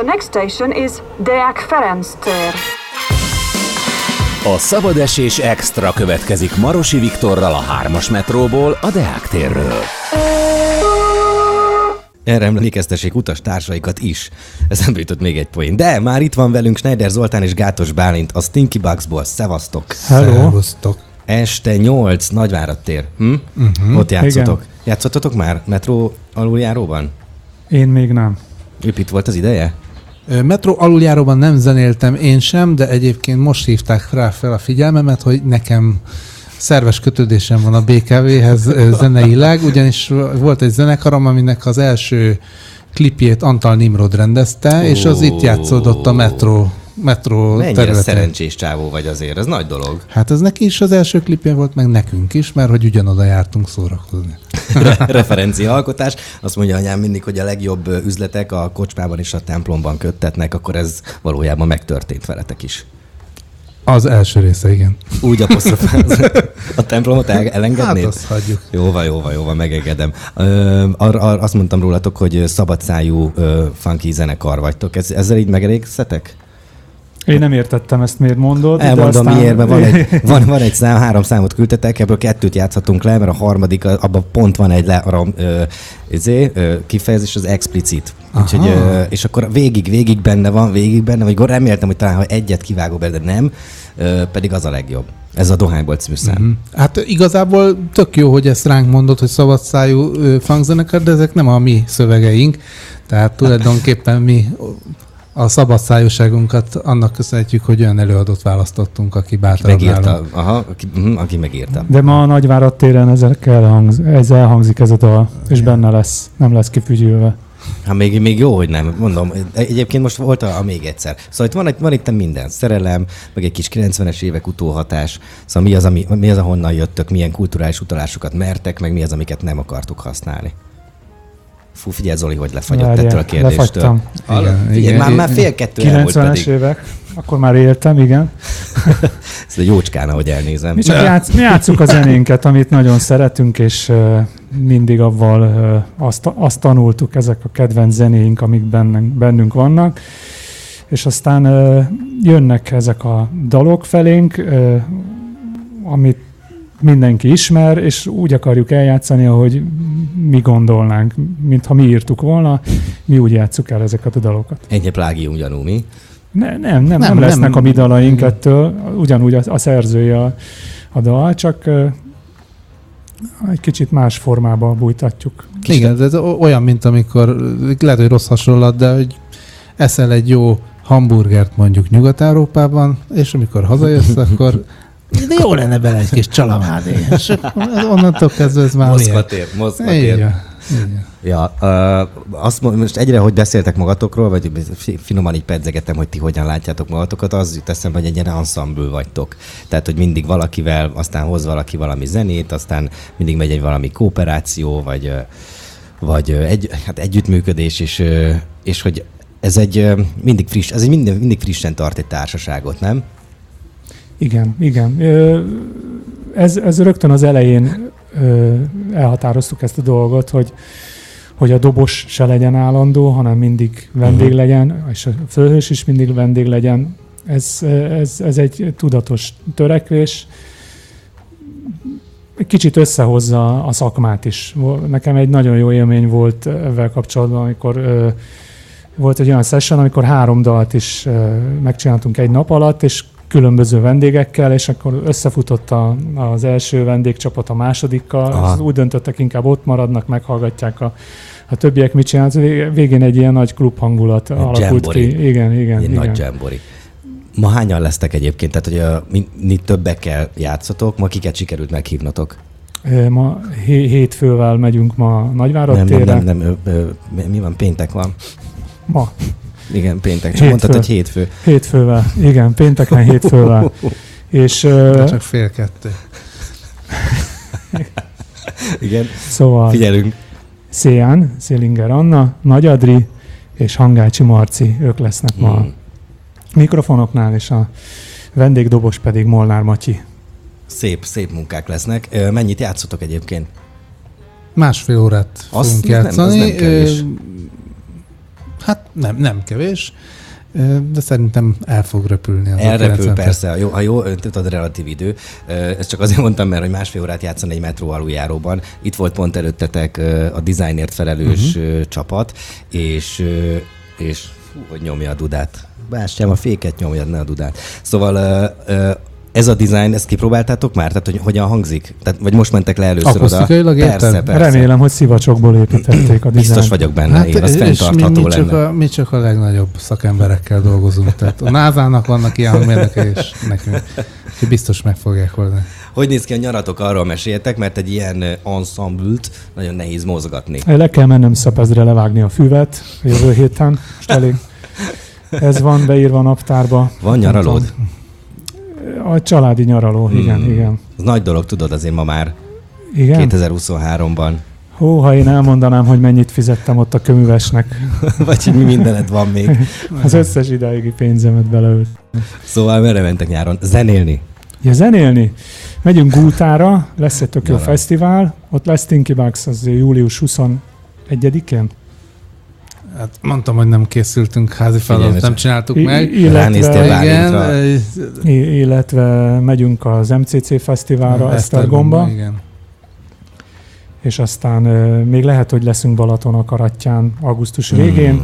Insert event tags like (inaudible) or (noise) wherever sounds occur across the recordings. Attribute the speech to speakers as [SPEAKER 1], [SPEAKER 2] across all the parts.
[SPEAKER 1] The next station is Deák Ferenc tér.
[SPEAKER 2] A szabad esés extra következik Marosi Viktorral a 3-as metróból a Deák térről.
[SPEAKER 3] Erre emlékeztessék utas társaikat is. Ez nem jutott még egy poén. De már itt van velünk Schneider Zoltán és Gátos Bálint a Stinky Bugsból. Szevasztok!
[SPEAKER 4] Hello.
[SPEAKER 5] Szervusztok.
[SPEAKER 3] Este 8 Nagyvárad tér. Hm? Uh-huh. Ott játszotok. Igen. Játszottatok már metró aluljáróban?
[SPEAKER 4] Én még nem.
[SPEAKER 3] Épp itt volt az ideje?
[SPEAKER 5] Metro aluljáróban nem zenéltem én sem, de egyébként most hívták rá fel a figyelmemet, hogy nekem szerves kötődésem van a BKV-hez zeneileg, ugyanis volt egy zenekarom, aminek az első klipjét Antal Nimrod rendezte, és az itt játszódott a Metro, metro
[SPEAKER 3] Mennyire
[SPEAKER 5] területen.
[SPEAKER 3] szerencsés csávó vagy azért, ez nagy dolog.
[SPEAKER 5] Hát ez neki is az első klipje volt, meg nekünk is, mert hogy ugyanoda jártunk szórakozni. (laughs)
[SPEAKER 3] Re- referencia alkotás. Azt mondja anyám mindig, hogy a legjobb üzletek a kocsmában és a templomban köttetnek, akkor ez valójában megtörtént veletek is.
[SPEAKER 5] Az első része, igen.
[SPEAKER 3] Úgy apostrofálsz. (laughs) A templomot el-
[SPEAKER 5] Hát
[SPEAKER 3] elengednéd?
[SPEAKER 5] azt hagyjuk.
[SPEAKER 3] Jó van, jó van, jó van, megengedem. Ö, ar, ar, azt mondtam rólatok, hogy szabadszájú ö, funky zenekar vagytok. Ez, ezzel így megelégszetek?
[SPEAKER 4] Én nem értettem ezt, miért mondod.
[SPEAKER 3] Elmondom
[SPEAKER 4] aztán...
[SPEAKER 3] miért, mert van egy, (laughs) van, van egy szám, három számot küldtetek, ebből kettőt játszhatunk le, mert a harmadik, abban pont van egy le, arra, ö, izé, ö, kifejezés, az explicit. Úgyhogy, ö, és akkor végig, végig benne van, végig benne van, vagy reméltem, hogy talán ha egyet kivágok be, de nem, ö, pedig az a legjobb. Ez a Dohányból című szám.
[SPEAKER 5] Mhm. Hát igazából tök jó, hogy ezt ránk mondod, hogy szabadszájú ö, funkzenekar, de ezek nem a mi szövegeink. Tehát tulajdonképpen mi a szabadszájúságunkat annak köszönhetjük, hogy olyan előadót választottunk, aki bátrabb
[SPEAKER 3] Megírta,
[SPEAKER 5] nálunk.
[SPEAKER 3] aha, aki, mhm, aki megírta.
[SPEAKER 4] De ma a Nagyvárad téren ezek elhangz, ez elhangzik ez a dal, és benne lesz, nem lesz kifügyülve.
[SPEAKER 3] Hát még, még jó, hogy nem. Mondom, egyébként most volt a, a még egyszer. Szóval itt van, itt van itt minden. Szerelem, meg egy kis 90-es évek utóhatás. Szóval mi az, ami, mi az, ahonnan jöttök, milyen kulturális utalásokat mertek, meg mi az, amiket nem akartuk használni. Fú, figyelj Zoli, hogy lefagyott
[SPEAKER 4] Várjál,
[SPEAKER 3] ettől a kérdéstől.
[SPEAKER 4] lefagytam.
[SPEAKER 3] Hallod?
[SPEAKER 5] Igen,
[SPEAKER 3] Figyelj,
[SPEAKER 5] igen,
[SPEAKER 3] már, már fél kettő elmúlt
[SPEAKER 4] 90-es
[SPEAKER 3] pedig.
[SPEAKER 4] évek, akkor már éltem, igen. (laughs)
[SPEAKER 3] Ez egy jócskán, ahogy elnézem.
[SPEAKER 4] Mi csak játsz, mi játszunk a zenénket, amit nagyon szeretünk, és uh, mindig avval uh, azt, azt tanultuk, ezek a kedvenc zenéink, amik bennünk, bennünk vannak. És aztán uh, jönnek ezek a dalok felénk, amit mindenki ismer, és úgy akarjuk eljátszani, ahogy mi gondolnánk, mintha mi írtuk volna, mi úgy játsszuk el ezeket a dalokat.
[SPEAKER 3] Ennyi plágium gyanú, mi?
[SPEAKER 4] Ne, nem, nem, nem,
[SPEAKER 5] Nem,
[SPEAKER 4] lesznek
[SPEAKER 5] nem.
[SPEAKER 4] a mi dalaink ettől, ugyanúgy a, a szerzője a, a dal, csak egy kicsit más formába bújtatjuk.
[SPEAKER 3] Kicsit-
[SPEAKER 5] Igen, ez olyan, mint amikor, lehet, hogy rossz hasonlat, de hogy eszel egy jó hamburgert mondjuk Nyugat-Európában, és amikor hazajössz, (laughs) akkor de jó lenne bele egy kis csalamádé. És akkor onnantól kezdve ez már
[SPEAKER 3] Moszkva
[SPEAKER 5] miért?
[SPEAKER 3] tér, Moszkva
[SPEAKER 5] Így
[SPEAKER 3] tér.
[SPEAKER 5] van, így van.
[SPEAKER 3] Ja, azt mond, most egyre, hogy beszéltek magatokról, vagy fi- finoman így pedzegetem, hogy ti hogyan látjátok magatokat, az jut eszembe, hogy egy ilyen ensemble vagytok. Tehát, hogy mindig valakivel, aztán hoz valaki valami zenét, aztán mindig megy egy valami kooperáció, vagy, vagy egy, hát együttműködés, és, és hogy ez egy mindig friss, ez egy mindig, mindig frissen tart egy társaságot, nem?
[SPEAKER 4] Igen, igen. Ez, ez rögtön az elején elhatároztuk ezt a dolgot, hogy hogy a dobos se legyen állandó, hanem mindig vendég
[SPEAKER 3] Mhm.
[SPEAKER 4] legyen, és a főhős is mindig vendég legyen. Ez, ez, ez egy tudatos törekvés. Egy kicsit összehozza a szakmát is. Nekem egy nagyon jó élmény volt ezzel kapcsolatban, amikor ö, volt egy olyan session, amikor három dalt is ö, megcsináltunk egy nap alatt, és különböző vendégekkel, és akkor összefutott a, az első vendégcsapat a másodikkal,
[SPEAKER 3] Aha.
[SPEAKER 4] és úgy döntöttek, inkább ott maradnak, meghallgatják a, a többiek mit csinálnak. Vég- Végén egy ilyen nagy klub hangulat alakult
[SPEAKER 3] jambori.
[SPEAKER 4] ki. Igen, igen, igen.
[SPEAKER 3] nagy jambori. Ma hányan lesztek egyébként? Tehát, hogy a, mi, mi többekkel játszotok, ma kiket sikerült meghívnotok?
[SPEAKER 4] Ma hé- hétfővel megyünk ma Nagyvárad
[SPEAKER 3] Nem, nem, nem, nem, ö, ö, mi van? Péntek van.
[SPEAKER 4] Ma,
[SPEAKER 3] Igen, péntek. Csak
[SPEAKER 4] Hétfő.
[SPEAKER 3] mondtad, hogy hétfő.
[SPEAKER 4] hétfővel. Igen, pénteken hétfővel. És
[SPEAKER 5] De csak fél kettő.
[SPEAKER 3] Igen.
[SPEAKER 4] szóval
[SPEAKER 3] Figyelünk.
[SPEAKER 4] Széján, Szélinger Anna, Nagy Adri és Hangácsi Marci, ők lesznek ma a
[SPEAKER 3] Hmm.
[SPEAKER 4] mikrofonoknál, és a vendégdobos pedig Molnár Matyi.
[SPEAKER 3] Szép, szép munkák lesznek. Mennyit játszotok egyébként?
[SPEAKER 5] Másfél órát
[SPEAKER 3] Az
[SPEAKER 5] fogunk
[SPEAKER 3] nem- az
[SPEAKER 5] játszani.
[SPEAKER 3] nem kevés.
[SPEAKER 5] Ö, Hát nem, nem kevés, de szerintem el fog röpülni. Az a
[SPEAKER 3] Elrepül
[SPEAKER 5] 90 perc.
[SPEAKER 3] persze, jó, ha jó, tudod, relatív idő. Ezt csak azért mondtam, mert hogy másfél órát játszani egy metró aluljáróban. Itt volt pont előttetek a dizájnért felelős uh-huh. csapat, és, és fú, hogy nyomja a dudát. Bástyám, a féket nyomja, ne a dudát. Szóval ez a dizájn, ezt kipróbáltátok már? Tehát, hogy hogyan hangzik? Tehát, vagy most mentek le először oda?
[SPEAKER 5] Akusztikailag érted?
[SPEAKER 3] Persze, persze.
[SPEAKER 4] Remélem, hogy szivacsokból építették a
[SPEAKER 3] Biztos
[SPEAKER 4] dizájnt.
[SPEAKER 3] vagyok benne, hát, én, az
[SPEAKER 5] mi,
[SPEAKER 3] fenntartható
[SPEAKER 5] mi, csak
[SPEAKER 3] lenne.
[SPEAKER 5] a, mi csak a legnagyobb szakemberekkel dolgozunk. Tehát a NASA-nak vannak ilyen hangmérnökei, és nekünk. Úgyhogy biztos meg fogják oldani.
[SPEAKER 3] Hogy néz ki a nyaratok, arról meséljetek, mert egy ilyen ö, ensemble-t nagyon nehéz mozgatni.
[SPEAKER 4] Le kell mennem Szepezre levágni a füvet jövő héten. Most elég. Ez van beírva a naptárba.
[SPEAKER 3] Van nyaralód?
[SPEAKER 4] A családi nyaraló, igen,
[SPEAKER 3] Hmm.
[SPEAKER 4] igen.
[SPEAKER 3] Ez nagy dolog, tudod, azért ma már
[SPEAKER 4] Igen?
[SPEAKER 3] 2023-ban.
[SPEAKER 4] Hó, ha én elmondanám, hogy mennyit fizettem ott a köművesnek, (laughs)
[SPEAKER 3] Vagy hogy mi mindened van még. (laughs)
[SPEAKER 4] az összes ideigi pénzemet beleölt.
[SPEAKER 3] Szóval merre mentek nyáron? Zenélni?
[SPEAKER 4] Ja, zenélni. Megyünk Gútára, lesz egy tök jó fesztivál, ott lesz Tinky Bugs, az július 21-én.
[SPEAKER 5] Hát mondtam, hogy nem készültünk házi feladatot, nem csináltuk
[SPEAKER 4] I-
[SPEAKER 5] meg.
[SPEAKER 3] Ránéztél
[SPEAKER 4] illetve.
[SPEAKER 5] Igen,
[SPEAKER 4] i- illetve megyünk az MCC fesztiválra Esztergomba,
[SPEAKER 5] Igen.
[SPEAKER 4] és aztán még lehet, hogy leszünk Balaton a Karattyán augusztus végén,
[SPEAKER 3] Mm.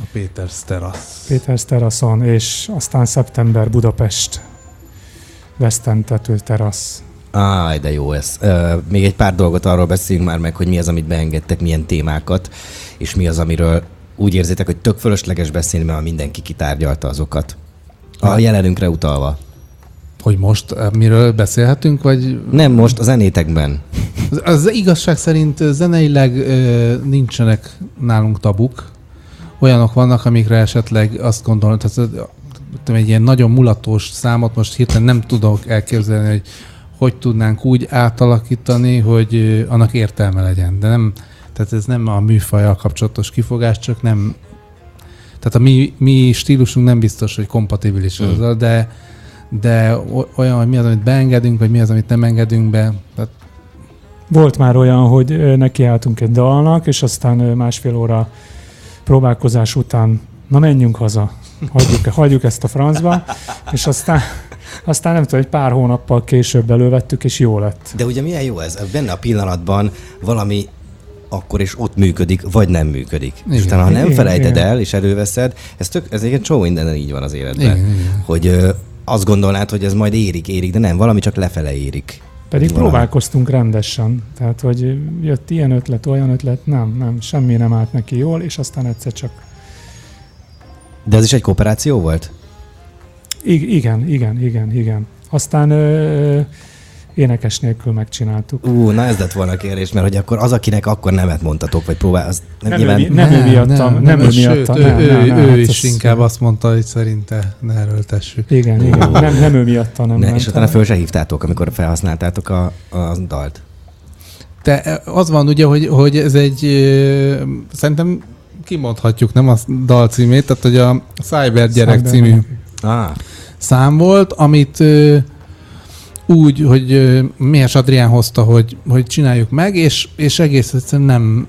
[SPEAKER 5] A Péter Sterasz.
[SPEAKER 4] Péter teraszon, és aztán szeptember Budapest Vesztentető terasz.
[SPEAKER 3] Áj, de jó ez. Uh, még egy pár dolgot arról beszéljünk már meg, hogy mi az, amit beengedtek, milyen témákat, és mi az, amiről úgy érzitek, hogy tök fölösleges beszélni, mert mindenki kitárgyalta azokat. A jelenünkre utalva.
[SPEAKER 5] Hogy most eh, miről beszélhetünk, vagy
[SPEAKER 3] Nem most, a zenétekben.
[SPEAKER 5] Az, az igazság szerint ö, zeneileg ö, nincsenek nálunk tabuk. Olyanok vannak, amikre esetleg azt gondolom, tehát tudom, egy ilyen nagyon mulatos számot most hirtelen nem tudok elképzelni, hogy hogy tudnánk úgy átalakítani, hogy annak értelme legyen. De nem, tehát ez nem a műfajjal kapcsolatos kifogás, csak nem, tehát a mi, mi stílusunk nem biztos, hogy kompatibilis
[SPEAKER 3] Mm.
[SPEAKER 5] azzal, de, de olyan, hogy mi az, amit beengedünk, vagy mi az, amit nem engedünk be. Tehát
[SPEAKER 4] Volt már olyan, hogy nekiálltunk egy dalnak, és aztán másfél óra próbálkozás után, na menjünk haza, hagyjuk, hagyjuk ezt a francba, és aztán, aztán nem tudom, egy pár hónappal később elővettük, és jó lett.
[SPEAKER 3] De ugye milyen jó ez? Benne a pillanatban valami akkor és ott működik, vagy nem működik. Igen. És
[SPEAKER 5] Igen.
[SPEAKER 3] utána, ha nem
[SPEAKER 4] Igen,
[SPEAKER 3] felejted
[SPEAKER 4] igen.
[SPEAKER 3] el, és előveszed, ez, tök, ez egy csomó mindenen így van az életben.
[SPEAKER 5] Igen, igen.
[SPEAKER 3] Hogy ö, azt gondolnád, hogy ez majd érik, érik, de nem, valami csak lefele érik.
[SPEAKER 4] Pedig
[SPEAKER 3] Valami.
[SPEAKER 4] próbálkoztunk rendesen. Tehát, hogy jött ilyen ötlet, olyan ötlet, nem, nem, semmi nem állt neki jól, és aztán egyszer csak
[SPEAKER 3] De ez is egy kooperáció volt?
[SPEAKER 4] I- igen, igen, igen, igen. Aztán ö, énekes nélkül megcsináltuk.
[SPEAKER 3] Ú, na ez lett volna a kérdés, mert hogy akkor az, akinek akkor nemet mondtatok, vagy próbál, az nem,
[SPEAKER 4] Nem,
[SPEAKER 3] nyilván...
[SPEAKER 4] ő, nem, ő miattam, nem, ő
[SPEAKER 5] sőt, ő,
[SPEAKER 4] nem,
[SPEAKER 5] ő,
[SPEAKER 4] nem, nem,
[SPEAKER 5] ő
[SPEAKER 4] hát
[SPEAKER 5] is
[SPEAKER 4] ez-
[SPEAKER 5] inkább azt mondta, hogy szerinte ne erőltessük.
[SPEAKER 4] Igen, igen, nem, nem ő miatta nem
[SPEAKER 3] ne, és utána föl se hívtátok, amikor felhasználtátok a, a dalt.
[SPEAKER 5] De az van ugye, hogy, hogy ez egy, ö, szerintem kimondhatjuk, nem a dal címét, tehát hogy a Cyber Gyerek
[SPEAKER 4] Cyber
[SPEAKER 5] című.
[SPEAKER 3] Ah,
[SPEAKER 5] szám volt, amit ö, úgy, hogy Mihes Adrián hozta, hogy, hogy csináljuk meg, és, és egész egyszerűen nem,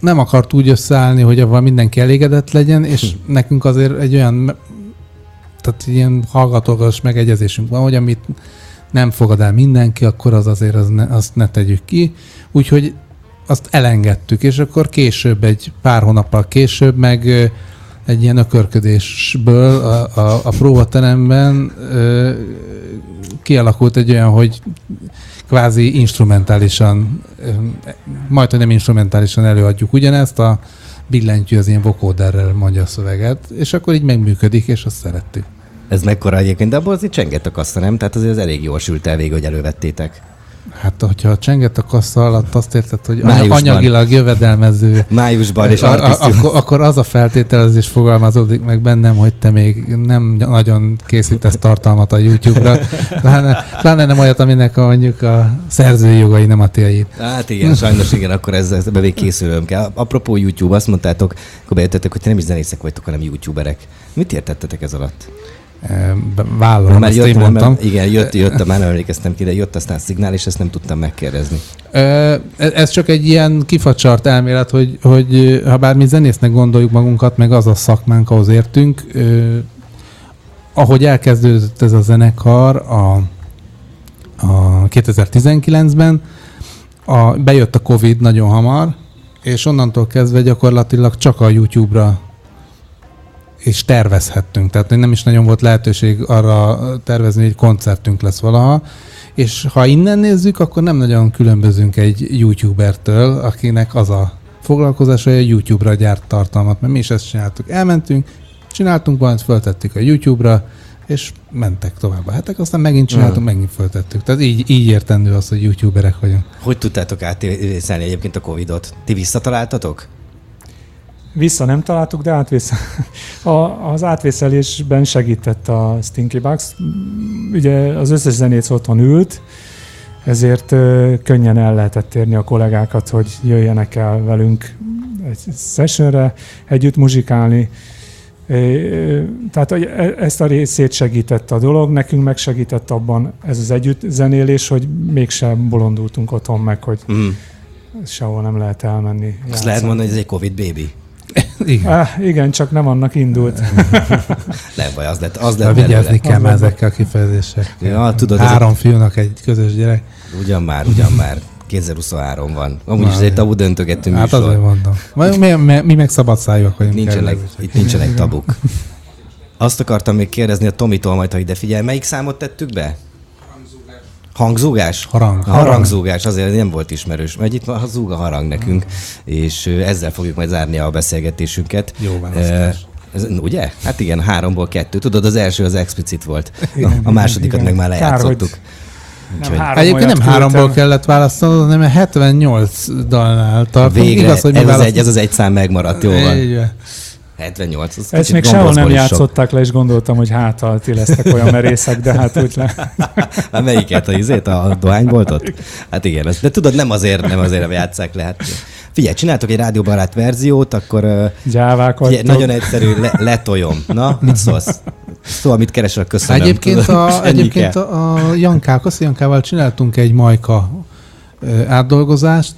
[SPEAKER 5] nem akart úgy összeállni, hogy avval mindenki elégedett legyen, és nekünk azért egy olyan, tehát ilyen hallgatólagos megegyezésünk van, hogy amit nem fogad el mindenki, akkor az azért az ne, azt ne tegyük ki. Úgyhogy azt elengedtük, és akkor később, egy pár hónappal később meg egy ilyen ökörködésből a, a, a próbateremben ö, kialakult egy olyan, hogy kvázi instrumentálisan, majd, nem instrumentálisan előadjuk ugyanezt, a billentyű az ilyen vokóderrel mondja a szöveget, és akkor így megműködik, és azt szerettük.
[SPEAKER 3] ez mekkora egyébként, de abból azért csengett a kassa, nem? Tehát azért ez elég jól sült el végig, hogy elővettétek.
[SPEAKER 5] Hát, hogyha csengett a kassa alatt, azt érted, hogy
[SPEAKER 3] Májusban.
[SPEAKER 5] anyagilag jövedelmező
[SPEAKER 3] Májusban és
[SPEAKER 5] a, a,
[SPEAKER 3] artisztus.
[SPEAKER 5] akkor, akkor az a feltételezés fogalmazódik meg bennem, hogy te még nem nagyon készítesz tartalmat a YouTube-ra, pláne, pláne nem olyat, aminek a, mondjuk a szerzői jogai nem a tiéd.
[SPEAKER 3] Hát igen, sajnos igen, akkor ezzel ebbe még készülöm kell. Apropó YouTube, azt mondtátok, akkor bejöttetek, hogy ti nem is zenészek vagytok, hanem YouTuberek. Mit értettetek ez alatt?
[SPEAKER 5] E, vállalom,
[SPEAKER 3] Már jött,
[SPEAKER 5] én mondtam.
[SPEAKER 3] Mert, igen, jött, jött, már nem emlékeztem ki, de jött aztán a szignál, és ezt nem tudtam megkérdezni.
[SPEAKER 5] Ö, Ez csak egy ilyen kifacsart elmélet, hogy, hogy ha bár mi zenésznek gondoljuk magunkat, meg az a szakmánk, ahhoz értünk, ahogy elkezdődött ez a zenekar a, a 2019-ben, a, bejött a Covid nagyon hamar, és onnantól kezdve gyakorlatilag csak a YouTube-ra és tervezhettünk. Tehát nem is nagyon volt lehetőség arra tervezni, hogy koncertünk lesz valaha. És ha innen nézzük, akkor nem nagyon különbözünk egy YouTubertől, akinek az a foglalkozása, hogy a YouTube-ra gyárt tartalmat, mert mi is ezt csináltuk. Elmentünk, csináltunk valamit, föltettük a YouTube-ra, és mentek tovább a hetek, aztán megint csináltunk, megint föltettük. Tehát így, így értendő az, hogy YouTuberek vagyunk.
[SPEAKER 3] Hogy tudtátok átvészelni egyébként a Covid-ot? Ti visszataláltatok?
[SPEAKER 4] Vissza nem találtuk, de átvész... (laughs) a, az átvészelésben segített a Stinky Bugs. Ugye az összes zenész otthon ült, ezért könnyen el lehetett érni a kollégákat, hogy jöjjenek el velünk egy sessionre, együtt muzsikálni. Tehát e- ezt a részét segített a dolog, nekünk meg segített abban ez az együtt zenélés, hogy mégsem bolondultunk otthon meg, hogy
[SPEAKER 3] Mm.
[SPEAKER 4] sehol nem lehet elmenni.
[SPEAKER 3] Azt
[SPEAKER 4] játszani.
[SPEAKER 3] lehet mondani, hogy ez egy Covid baby.
[SPEAKER 5] Igen.
[SPEAKER 4] Ah, igen, csak nem annak indult. (laughs)
[SPEAKER 3] Nem baj, az lett, az lett
[SPEAKER 5] vigyázni kell már ezekkel a kifejezésekkel.
[SPEAKER 3] Ja, tudod,
[SPEAKER 5] Három fiúnak egy közös gyerek.
[SPEAKER 3] Ugyan már, ugyan már. 2023 van. Amúgy is
[SPEAKER 5] Na,
[SPEAKER 3] ez egy tabu döntögető
[SPEAKER 5] Hát azért
[SPEAKER 3] műsor.
[SPEAKER 5] mondom. Majd Mi, mi, mi meg szabad szájúak vagyunk.
[SPEAKER 3] Nincsenek,
[SPEAKER 5] kell.
[SPEAKER 3] itt nincsenek tabuk. (laughs) Azt akartam még kérdezni a Tomitól majd, ha ide figyel. Melyik számot tettük be? Hangzúgás?
[SPEAKER 5] Harang.
[SPEAKER 3] Harangzúgás, azért nem volt ismerős. Mert itt van a zúg a harang nekünk, és ezzel fogjuk majd zárni a beszélgetésünket.
[SPEAKER 5] Jó választás.
[SPEAKER 3] Ez, ugye? Hát igen, háromból kettő. Tudod, az első az explicit volt. (laughs)
[SPEAKER 4] Igen,
[SPEAKER 3] a másodikat
[SPEAKER 4] igen.
[SPEAKER 3] meg már
[SPEAKER 4] Kár, hogy
[SPEAKER 3] lejátszottuk.
[SPEAKER 4] Nem
[SPEAKER 3] Úgyhogy-
[SPEAKER 4] három
[SPEAKER 5] Egyébként nem háromból
[SPEAKER 4] küldtem.
[SPEAKER 5] kellett választanod, hanem 78 dalnál tartunk.
[SPEAKER 3] Végre,
[SPEAKER 5] Igaz, hogy
[SPEAKER 3] ez, az egy, ez az egy szám megmaradt, jó van.
[SPEAKER 5] Van.
[SPEAKER 3] 78. Az
[SPEAKER 4] Ezt még sehol nem
[SPEAKER 3] is sok.
[SPEAKER 4] játszották le, és gondoltam, hogy hát ha ti lesztek olyan merészek, de hát úgy le. (laughs)
[SPEAKER 3] Hát melyiket, a izét, a dohányboltot? Hát igen, de tudod, nem azért, nem azért játsszák le. Hát figyelj, csináltok egy rádióbarát verziót, akkor
[SPEAKER 4] Gyávák
[SPEAKER 3] figyelj, nagyon egyszerű, le, letoljom. Na, mit szólsz? Szóval mit keresel, köszönöm.
[SPEAKER 5] Egyébként,
[SPEAKER 3] tudod,
[SPEAKER 5] a, egyébként
[SPEAKER 3] kell.
[SPEAKER 5] a, a Jankák, azt Jankával csináltunk egy majka átdolgozást,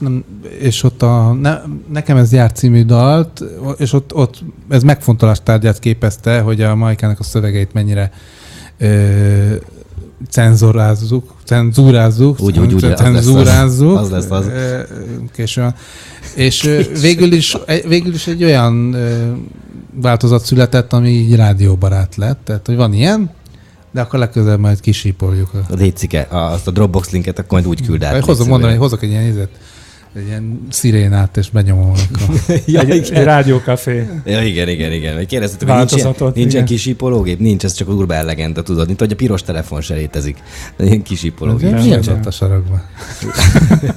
[SPEAKER 5] és ott a, ne, nekem ez jár című dalt, és ott, ott ez megfontolás tárgyát képezte, hogy a majkának a szövegeit mennyire ö, cenzorázzuk, cenzúrázzuk,
[SPEAKER 3] Úgy, úgy, úgy, az lesz az.
[SPEAKER 5] cenzúrázzuk,
[SPEAKER 3] Az lesz az.
[SPEAKER 5] ö, későn. És végül is, végül is egy olyan változat született, ami így rádióbarát lett. Tehát, hogy van ilyen, de akkor legközelebb majd kisípoljuk. A...
[SPEAKER 3] A Décike, azt a Dropbox linket akkor majd úgy küld át.
[SPEAKER 5] Hozok mondani, hogy hozok egy ilyen izet, egy ilyen szirénát, és benyomom. Akkor. (laughs)
[SPEAKER 3] ja,
[SPEAKER 4] Egy, egy
[SPEAKER 3] igen.
[SPEAKER 4] rádiókafé.
[SPEAKER 3] Ja, igen, igen, igen. Kérdeztetek, hogy nincs, ilyen,
[SPEAKER 4] Változatot,
[SPEAKER 3] nincs ez csak az urbán legenda, tudod. Mint hogy a piros telefon se létezik. Ilyen kisípológép.
[SPEAKER 4] Nem,
[SPEAKER 5] Nincs ott a sarokban.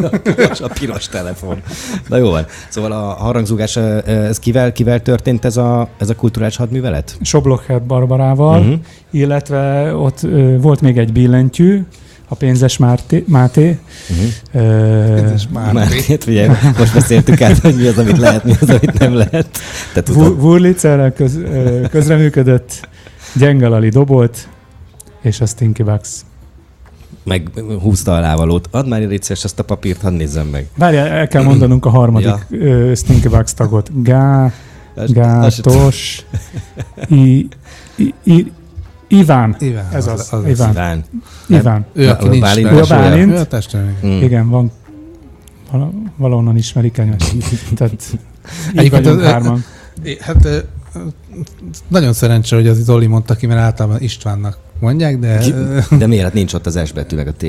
[SPEAKER 3] a, piros, (laughs) a piros telefon. Na jó van. Szóval a harangzúgás, ez kivel, kivel történt ez a, ez a kulturális hadművelet?
[SPEAKER 4] Soblocher Barbarával, uh-huh. illetve ott volt még egy billentyű, a pénzes Márté, Máté.
[SPEAKER 3] Uh-huh.
[SPEAKER 4] Ö,
[SPEAKER 5] És már.
[SPEAKER 3] Már két, ugye, most beszéltük át, hogy mi az, amit lehet, mi az, amit nem lehet. Te.
[SPEAKER 4] Wurlitzerrel köz, közreműködött, Gyengalali dobolt, és a Stinky Bugs.
[SPEAKER 3] Meg húzta a lávalót. Add már egy ezt a papírt, hadd nézzem meg.
[SPEAKER 4] Várjál, el kell mondanunk a harmadik
[SPEAKER 3] Ja.
[SPEAKER 4] Stinky Bugs tagot. Gá,
[SPEAKER 3] Azt- azt
[SPEAKER 4] Gátos, I, I, I, Iván.
[SPEAKER 5] Iván.
[SPEAKER 4] Ez az,
[SPEAKER 5] az,
[SPEAKER 4] Iván.
[SPEAKER 3] Iván.
[SPEAKER 4] Iván.
[SPEAKER 5] Ő, aki nincs
[SPEAKER 3] Bálint.
[SPEAKER 4] Ő a Bálint.
[SPEAKER 5] Ő a testvérünk.
[SPEAKER 3] Mm.
[SPEAKER 4] Igen, van. vala- Valahonnan ismerik el. (laughs) Tehát így vagyunk
[SPEAKER 5] az-
[SPEAKER 4] hárman. (laughs)
[SPEAKER 5] Hát nagyon szerencsé, hogy az Zoli mondta ki, mert általában Istvánnak mondják, de
[SPEAKER 3] De miért hát nincs ott az S betű, meg a T?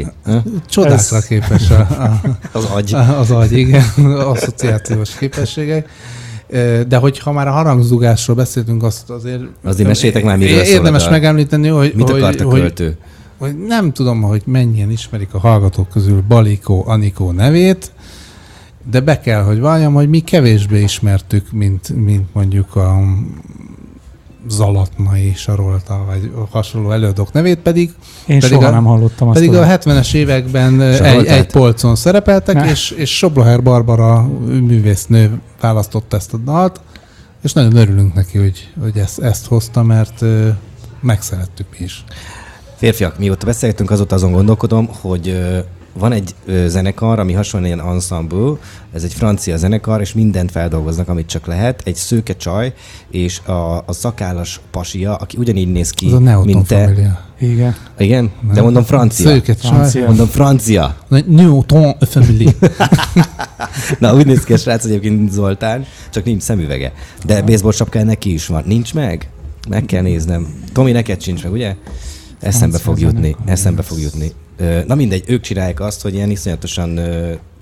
[SPEAKER 5] Csodákra
[SPEAKER 4] Ez-
[SPEAKER 5] képes a, a, (laughs)
[SPEAKER 3] Az agy.
[SPEAKER 5] az agy, igen, asszociációs képességek. De hogyha már a harangzugásról beszéltünk, azt azért...
[SPEAKER 3] Azért meséltek már, miről szól
[SPEAKER 5] Érdemes megemlíteni, hogy,
[SPEAKER 3] Mit
[SPEAKER 5] hogy,
[SPEAKER 3] akart a
[SPEAKER 5] hogy,
[SPEAKER 3] költő?
[SPEAKER 5] hogy nem tudom, hogy mennyien ismerik a hallgatók közül Balikó Anikó nevét, de be kell, hogy valljam, hogy mi kevésbé ismertük, mint, mint mondjuk a Zalatnai Sarolta, vagy hasonló előadók nevét, pedig,
[SPEAKER 4] Én
[SPEAKER 5] pedig
[SPEAKER 4] soha
[SPEAKER 5] a-
[SPEAKER 4] nem hallottam azt.
[SPEAKER 5] pedig
[SPEAKER 4] a-
[SPEAKER 5] a 70-es években egy,
[SPEAKER 3] Saroltát?
[SPEAKER 5] egy polcon szerepeltek,
[SPEAKER 4] Ne.
[SPEAKER 5] és, és Sobloher Barbara művésznő választotta ezt a dalt, és nagyon örülünk neki, hogy, hogy ezt, ezt hozta, mert, ö, megszerettük mi is.
[SPEAKER 3] Férfiak, mióta beszélgetünk, azóta azon gondolkodom, hogy ö, van egy ö, zenekar, ami hasonló ilyen ensemble, ez egy francia zenekar, és mindent feldolgoznak, amit csak lehet. Egy szőke csaj, és a, a szakállas pasia, aki ugyanígy néz ki,
[SPEAKER 5] Az a
[SPEAKER 3] mint te.
[SPEAKER 5] Familia.
[SPEAKER 4] Igen.
[SPEAKER 3] Igen? De mondom francia.
[SPEAKER 5] Szőke csaj.
[SPEAKER 4] Francia.
[SPEAKER 3] Mondom francia.
[SPEAKER 5] Newton Family. (laughs)
[SPEAKER 3] Na, úgy néz ki a srác egyébként, Zoltán, csak nincs szemüvege. De baseball sapkája neki is van. Nincs meg? Meg kell néznem. Tomi, neked sincs meg, ugye? Eszembe fog
[SPEAKER 4] Francia
[SPEAKER 3] jutni. Eszembe fog jutni. Na mindegy, ők csinálják azt, hogy ilyen iszonyatosan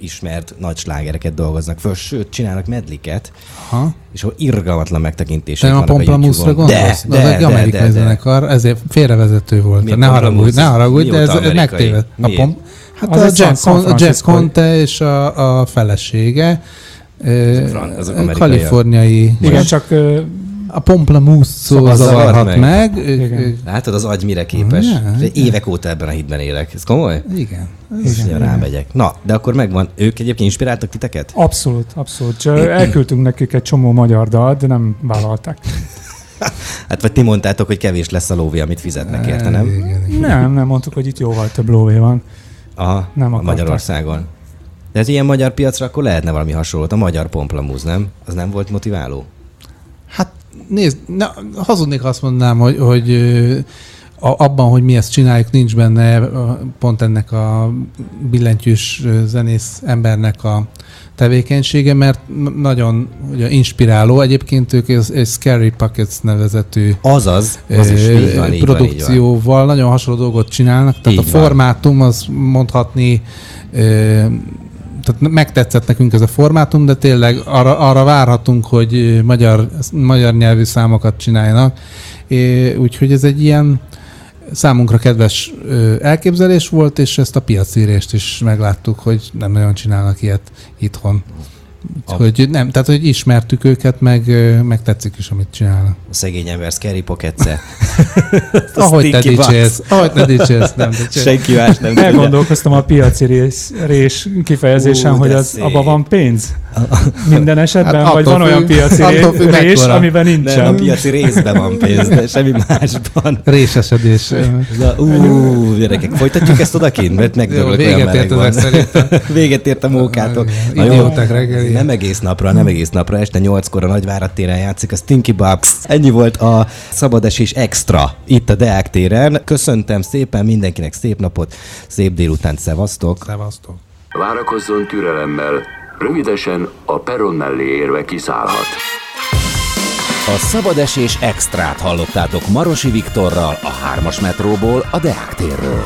[SPEAKER 3] ismert nagy slágereket dolgoznak föl, sőt, csinálnak medliket,
[SPEAKER 5] Aha.
[SPEAKER 3] és ahol irgalmatlan megtekintések
[SPEAKER 5] a
[SPEAKER 3] vannak
[SPEAKER 5] Pomplamusra
[SPEAKER 3] YouTube-on.
[SPEAKER 5] gondolsz?
[SPEAKER 3] De, de,
[SPEAKER 5] egy
[SPEAKER 3] de,
[SPEAKER 5] amerikai
[SPEAKER 3] de, de.
[SPEAKER 5] zenekar, ezért félrevezető volt.
[SPEAKER 3] A
[SPEAKER 5] Ne haragudj, ne haragudj, de ez, megtéved. A pom, hát
[SPEAKER 4] Az
[SPEAKER 5] a Jack, Con, Jack. Conte és a, a felesége.
[SPEAKER 3] azok amerikaiak.
[SPEAKER 5] Kaliforniai.
[SPEAKER 4] Igen, csak
[SPEAKER 5] A Pomplamoose szó
[SPEAKER 3] Szóval
[SPEAKER 5] zavarhat meg.
[SPEAKER 3] meg.
[SPEAKER 4] Igen.
[SPEAKER 3] Látod, az agy mire képes.
[SPEAKER 5] Ja, igen.
[SPEAKER 3] évek óta ebben a hitben élek. Ez komoly?
[SPEAKER 5] Igen.
[SPEAKER 3] És ja, rámegyek. Na, de akkor megvan. Ők egyébként inspiráltak titeket?
[SPEAKER 4] abszolút, abszolút. Csak elküldtünk nekik egy csomó magyar dalt, de nem vállalták. (laughs)
[SPEAKER 3] Hát vagy ti mondtátok, hogy kevés lesz a lóvé, amit fizetnek érte, nem?
[SPEAKER 5] Igen, igen.
[SPEAKER 4] Nem, nem mondtuk, hogy itt jóval több lóvé van.
[SPEAKER 3] Aha,
[SPEAKER 4] Nem
[SPEAKER 3] a
[SPEAKER 4] akartak.
[SPEAKER 3] Magyarországon. De ez ilyen magyar piacra akkor lehetne valami hasonlót. A magyar pomplamúz, nem? Az nem volt motiváló?
[SPEAKER 5] Nézd, na, hazudnék, ha azt mondanám, hogy, hogy a, abban, hogy mi ezt csináljuk, nincs benne pont ennek a billentyűs zenész embernek a tevékenysége, mert nagyon ugye, inspiráló. Egyébként ők ez, egy Scary Pockets nevezetű
[SPEAKER 3] Azaz, az is így van, így van, így van.
[SPEAKER 5] nagyon hasonló dolgot csinálnak. Tehát
[SPEAKER 3] Így
[SPEAKER 5] a formátum az mondhatni tehát megtetszett nekünk ez a formátum, de tényleg arra, arra várhatunk, hogy magyar, magyar nyelvű számokat csináljanak. É, úgyhogy ez egy ilyen számunkra kedves elképzelés volt, és ezt a piacírést is megláttuk, hogy nem nagyon csinálnak ilyet itthon. Hogy nem, tehát hogy ismertük őket, meg, meg tetszik is, amit csinálnak.
[SPEAKER 3] A szegény ember Scary pocket (laughs)
[SPEAKER 5] Ahogy te dicsérsz, ahogy te dicsérsz, nem dicsérsz.
[SPEAKER 3] Senki más nem tudja.
[SPEAKER 4] Elgondolkoztam a piaci rész, rés kifejezésen,
[SPEAKER 3] Ú,
[SPEAKER 4] hogy az,
[SPEAKER 3] szép.
[SPEAKER 4] abban van pénz. Minden esetben,
[SPEAKER 5] Hát
[SPEAKER 4] vagy van olyan
[SPEAKER 5] függ-
[SPEAKER 4] piaci ré-
[SPEAKER 5] függ,
[SPEAKER 4] rés,
[SPEAKER 5] mekkora.
[SPEAKER 4] amiben
[SPEAKER 3] Nem, a
[SPEAKER 4] nincsen.
[SPEAKER 3] piaci részben van pénz, de semmi másban.
[SPEAKER 5] Résesedés.
[SPEAKER 3] Na, ú, gyerekek, folytatjuk ezt odakint, mert megdöglök
[SPEAKER 5] Jó,
[SPEAKER 3] olyan
[SPEAKER 5] véget ért ezek szerintem.
[SPEAKER 3] Véget ért a mókátok.
[SPEAKER 5] Idióták reggeli.
[SPEAKER 3] Nem egész napra, nem egész napra, este 8-kor a Nagyvárad téren játszik a Stinky Bubs. Ennyi volt a szabadesés extra itt a Deák téren. Köszöntem szépen mindenkinek szép napot, szép délután, szevasztok.
[SPEAKER 5] Szevasztok.
[SPEAKER 6] Várakozzon türelemmel, rövidesen a peron mellé érve kiszállhat.
[SPEAKER 2] A szabadesés extrát hallottátok Marosi Viktorral a 3-as metróból a Deák térről.